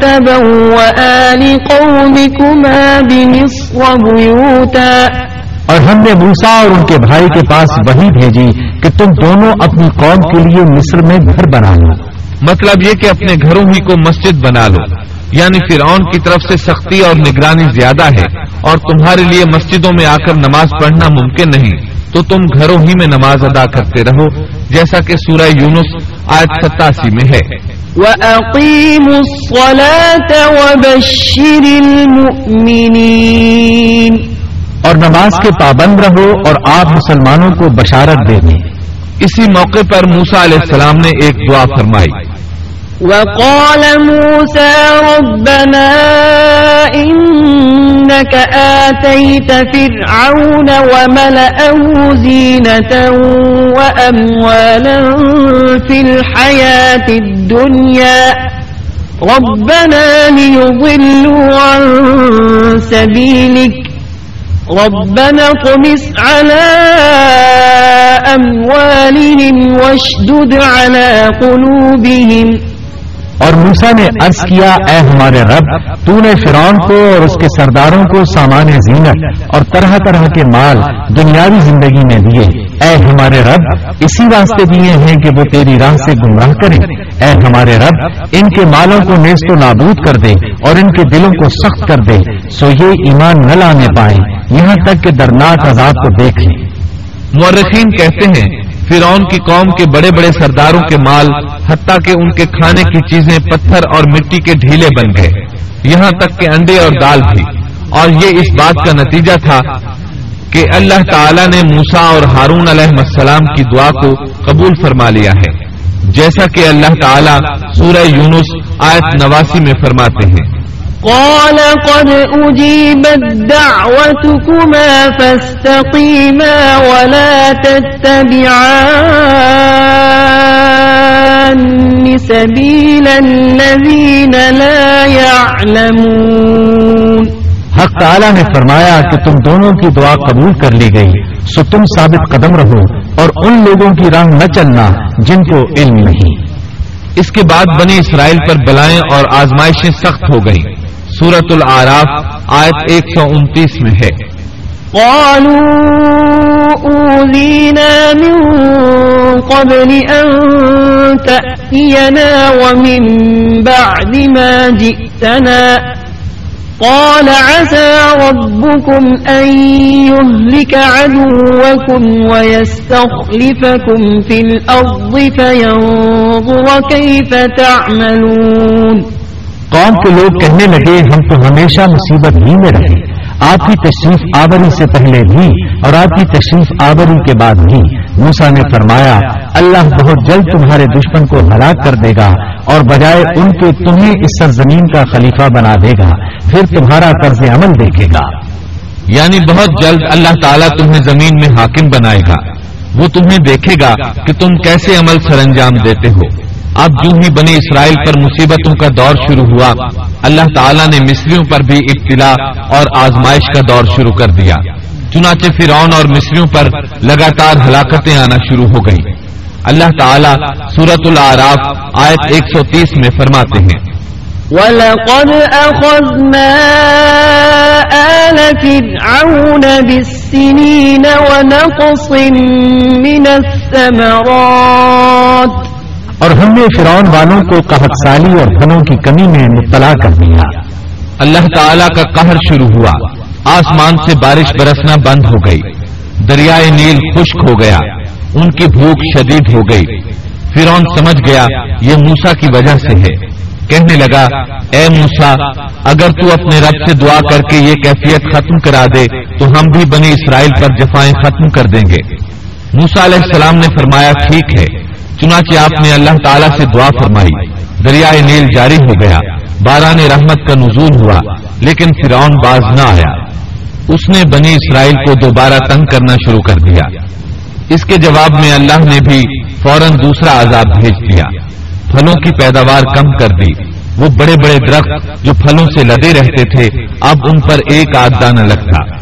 تبوأ لقومكما بمصر بيوتا۔ اور ہم نے موسا اور ان کے بھائی کے پاس وہی بھیجی کہ تم دونوں اپنی قوم کے لیے مصر میں گھر بنا لو۔ مطلب یہ کہ اپنے گھروں ہی کو مسجد بنا لو۔ یعنی فرعون کی طرف سے سختی اور نگرانی زیادہ ہے اور تمہارے لیے مسجدوں میں آ کر نماز پڑھنا ممکن نہیں۔ تو تم گھروں ہی میں نماز ادا کرتے رہو جیسا کہ سورہ یونس آج ستاسی میں ہے۔ وَأَقِيمُوا الصَّلَاةَ وَبَشِّرِ الْمُؤْمِنِينَ۔ اور نماز کے پابند رہو اور آپ مسلمانوں کو بشارت دے دیں۔ اسی موقع پر موسا علیہ السلام نے ایک دعا فرمائی۔ وقال موسى ربنا إنك آتيت فرعون وملأه زينة وأموالا في الحياة الدنيا ربنا ليضلوا عن سبيلك ربنا قمس على أموالهم واشدد على قلوبهم. اور موسا نے عرض کیا، اے ہمارے رب، تو نے فرعون کو اور اس کے سرداروں کو سامان زینت اور طرح طرح کے مال دنیاوی زندگی میں دیے۔ اے ہمارے رب، اسی واسطے دیے ہیں کہ وہ تیری راہ سے گمراہ کریں۔ اے ہمارے رب، ان کے مالوں کو نیست و نابود کر دے اور ان کے دلوں کو سخت کر دے سو یہ ایمان نہ لانے پائے یہاں تک کہ درناک عذاب کو دیکھ لیں۔ مورخین کہتے ہیں، فرعون کی قوم کے بڑے بڑے سرداروں کے مال حتیٰ کہ ان کے کھانے کی چیزیں پتھر اور مٹی کے ڈھیلے بن گئے۔ یہاں تک کہ انڈے اور دال بھی۔ اور یہ اس بات کا نتیجہ تھا کہ اللہ تعالی نے موسا اور ہارون علیہ السلام کی دعا کو قبول فرما لیا ہے۔ جیسا کہ اللہ تعالی سورہ یونس آیت نواسی میں فرماتے ہیں۔ قال قد أجيبت دعوتكما فاستقيما ولا تتبعان سبيل الذين لا يعلمون۔ حق تعالی نے فرمایا کہ تم دونوں کی دعا قبول کر لی گئی، سو تم ثابت قدم رہو اور ان لوگوں کی راہ نہ چلنا جن کو علم نہیں۔ اس کے بعد بنی اسرائیل پر بلائیں اور آزمائشیں سخت ہو گئیں۔ سورت العراف آیت ایک سو انتیس میں ہے۔ قالوا أوذينا من قبل أن تأتينا ومن بعد ما جئتنا۔ قال عسى ربكم أن يهلك عدوكم ويستخلفكم في الأرض فينظر كيف تعملون قوم کے لوگ کہنے لگے، ہم تو ہمیشہ مصیبت ہی میں رہے۔ آپ کی تشریف آوری سے پہلے بھی اور آپ کی تشریف آوری کے بعد بھی۔ موسا نے فرمایا، اللہ بہت جلد تمہارے دشمن کو ہلاک کر دے گا اور بجائے ان کے تمہیں اس سرزمین کا خلیفہ بنا دے گا، پھر تمہارا طرز عمل دیکھے گا۔ یعنی بہت جلد اللہ تعالیٰ تمہیں زمین میں حاکم بنائے گا۔ وہ تمہیں دیکھے گا کہ تم کیسے عمل سر انجام دیتے ہو۔ اب جو ہی بنی اسرائیل پر مصیبتوں کا دور شروع ہوا۔ اللہ تعالیٰ نے مصریوں پر بھی ابتلا اور آزمائش کا دور شروع کر دیا۔ چنانچہ فرعون اور مصریوں پر لگاتار ہلاکتیں آنا شروع ہو گئی اللہ تعالیٰ سورت العراف آیت ایک سو تیس میں فرماتے ہیں۔ وَلَقَدْ أَخَذْنَا آلَ فِرْعَوْنَ بِالسِّنِينَ وَنَقْصٍ مِّنَ الثَّمَرَاتِ اور ہم نے فرعون والوں کو قحط سالی اور دھنوں کی کمی میں مبتلا کر دیا۔ اللہ تعالی کا قہر شروع ہوا۔ آسمان سے بارش برسنا بند ہو گئی۔ دریائے نیل خشک ہو گیا۔ ان کی بھوک شدید ہو گئی۔ فرعون سمجھ گیا، یہ موسا کی وجہ سے ہے۔ کہنے لگا، اے موسا اگر تو اپنے رب سے دعا کر کے یہ کیفیت ختم کرا دے، تو ہم بھی بنی اسرائیل پر جفائیں ختم کر دیں گے۔ موسا علیہ السلام نے فرمایا، ٹھیک ہے۔ چنانچہ آپ نے اللہ تعالیٰ سے دعا فرمائی۔ دریائے نیل جاری ہو گیا۔ باران رحمت کا نزول ہوا۔ لیکن فرعون باز نہ آیا۔ اس نے بنی اسرائیل کو دوبارہ تنگ کرنا شروع کر دیا۔ اس کے جواب میں اللہ نے بھی فوراً دوسرا عذاب بھیج دیا۔ پھلوں کی پیداوار کم کر دی۔ وہ بڑے بڑے درخت جو پھلوں سے لدے رہتے تھے، اب ان پر ایک آدھ دانہ لگتا۔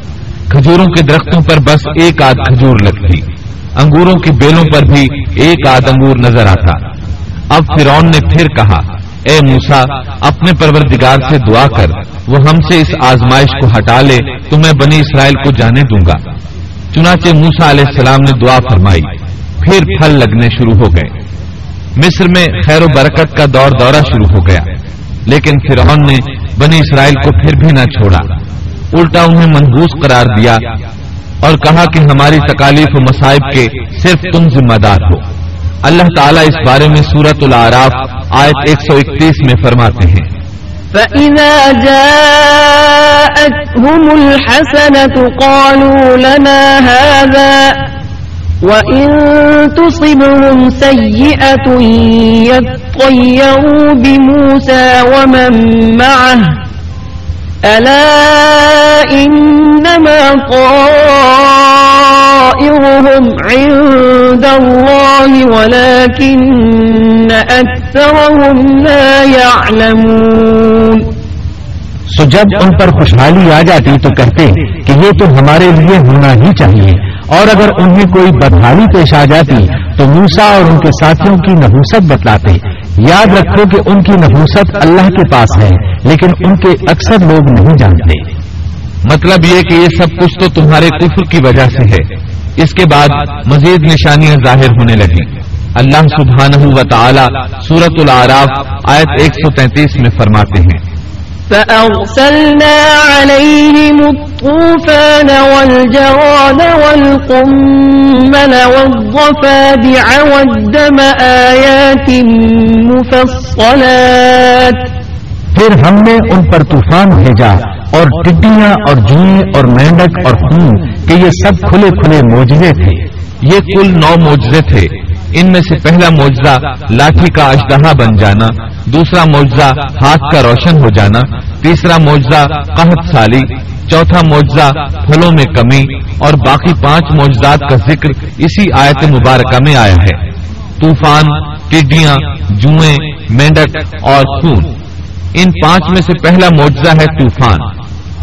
کھجوروں کے درختوں پر بس ایک آدھ کھجور لگتی۔ انگوروں کی بیلوں پر بھی ایک آدھ انگور نظر آتا۔ اب فرعون نے پھر کہا، اے موسا اپنے پروردگار سے دعا کر، وہ ہم سے اس آزمائش کو ہٹا لے، تو میں بنی اسرائیل کو جانے دوں گا۔ چنانچہ موسا علیہ السلام نے دعا فرمائی، پھر پھل لگنے شروع ہو گئے۔ مصر میں خیر و برکت کا دور دورہ شروع ہو گیا، لیکن فرعون نے بنی اسرائیل کو پھر بھی نہ چھوڑا۔ الٹا انہیں منحوس قرار دیا اور کہا کہ ہماری تکالیف و مصائب کے صرف تم ذمہ دار ہو۔ اللہ تعالیٰ اس بارے میں سورت العراف آیت 131 میں فرماتے ہیں۔ فَإِذَا جَاءَتْهُمُ الْحَسَنَةُ قَالُوا لَنَا هَذَا وَإِن تُصِبْهُمْ سَيِّئَةٌ يَطَّيَّرُوا بِمُوسَى وَمَن مَّعَهُ أَلَا إِنَّمَا طَائِرُهُمْ عِندَ اللَّهِ وَلَكِنَّ أَكْثَرَهُمْ لَا يَعْلَمُونَ سو جب ان پر خوشحالی آ جاتی تو کہتے کہ یہ تو ہمارے لیے ہونا ہی چاہیے۔ اور اگر انہیں کوئی بدحالی پیش آ جاتی تو موسا اور ان کے ساتھیوں کی نحوست بتلاتے۔ یاد رکھو کہ ان کی نفوست اللہ کے پاس ہے، لیکن ان کے اکثر لوگ نہیں جانتے۔ مطلب یہ کہ یہ سب کچھ تو تمہارے کفر کی وجہ سے ہے۔ اس کے بعد مزید نشانیاں ظاہر ہونے لگیں۔ اللہ سبحانہ و تعالی سورت العراف آیت 133 میں فرماتے ہیں۔ فأرسلنا عليهم الطوفان والجراد والقمل والضفادع والدم آيات مفصلات. پھر ہم نے ان پر طوفان بھیجا اور ٹڈیاں اور جوئیں اور مینڈک اور خون، کہ یہ سب کھلے کھلے موجے تھے۔ یہ کل نو موجے تھے۔ ان میں سے پہلا معجزہ لاٹھی کا اشتہا بن جانا، دوسرا معجزہ ہاتھ کا روشن ہو جانا، تیسرا معجزہ قحط سالی، چوتھا معجزہ پھلوں میں کمی، اور باقی پانچ معجزات کا ذکر اسی آیت مبارکہ میں آیا ہے۔ طوفان، ٹڈیاں، جوئیں، مینڈک اور خون۔ ان پانچ میں سے پہلا معجزہ ہے طوفان۔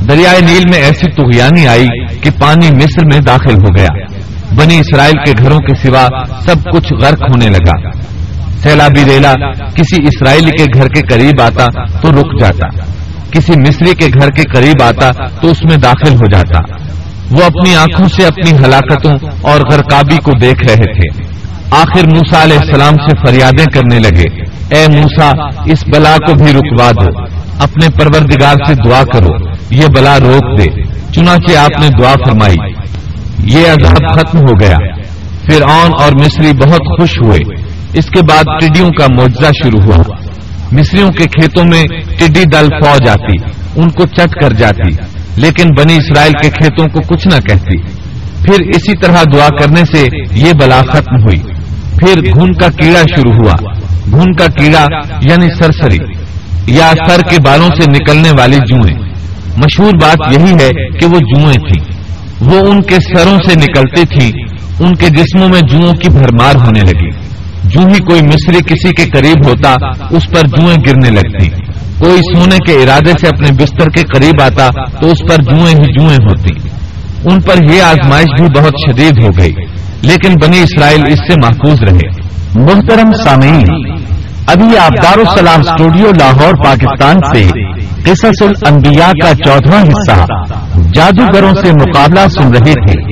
دریائے نیل میں ایسی تغیانی آئی کہ پانی مصر میں داخل ہو گیا۔ بنی اسرائیل کے گھروں کے سوا سب کچھ غرق ہونے لگا۔ سیلابی ریلا کسی اسرائیلی کے گھر کے قریب آتا تو رک جاتا۔ کسی مصری کے گھر کے قریب آتا تو اس میں داخل ہو جاتا۔ وہ اپنی آنکھوں سے اپنی ہلاکتوں اور غرقابی کو دیکھ رہے تھے۔ آخر موسا علیہ السلام سے فریادیں کرنے لگے۔ اے موسا اس بلا کو بھی رکوا دو۔ اپنے پروردگار سے دعا کرو۔ یہ بلا روک دے۔ چنانچہ آپ نے دعا فرمائی۔ یہ عذاب ختم ہو گیا۔ پھر آن اور مصری بہت خوش ہوئے۔ اس کے بعد ٹڈیوں کا معجزہ شروع ہوا۔ مصریوں کے کھیتوں میں ٹڈی دل فوج آتی، ان کو چٹ کر جاتی، لیکن بنی اسرائیل کے کھیتوں کو کچھ نہ کہتی۔ پھر اسی طرح دعا کرنے سے یہ بلا ختم ہوئی۔ پھر گھن کا کیڑا شروع ہوا۔ گھن کا کیڑا یعنی سرسری۔ یا سر کے بالوں سے نکلنے والی جوئیں۔ مشہور بات یہی ہے کہ وہ جوئیں تھیں۔ وہ ان کے سروں سے نکلتی تھی، ان کے جسموں میں جوؤں کی بھرمار ہونے لگی۔ جو ہی کوئی مصری کسی کے قریب ہوتا، اس پر جوئیں گرنے لگتی۔ کوئی سونے کے ارادے سے اپنے بستر کے قریب آتا، تو اس پر جوئیں ہی جوئیں ہوتی۔ ان پر یہ آزمائش بھی بہت شدید ہو گئی۔ لیکن بنی اسرائیل اس سے محفوظ رہے۔ محترم سامعین، ابھی آپ دارالسلام اسٹوڈیو لاہور، پاکستان سے قصص الانبیاء کا چودواں حصہ جادوگروں سے مقابلہ سن رہے تھے۔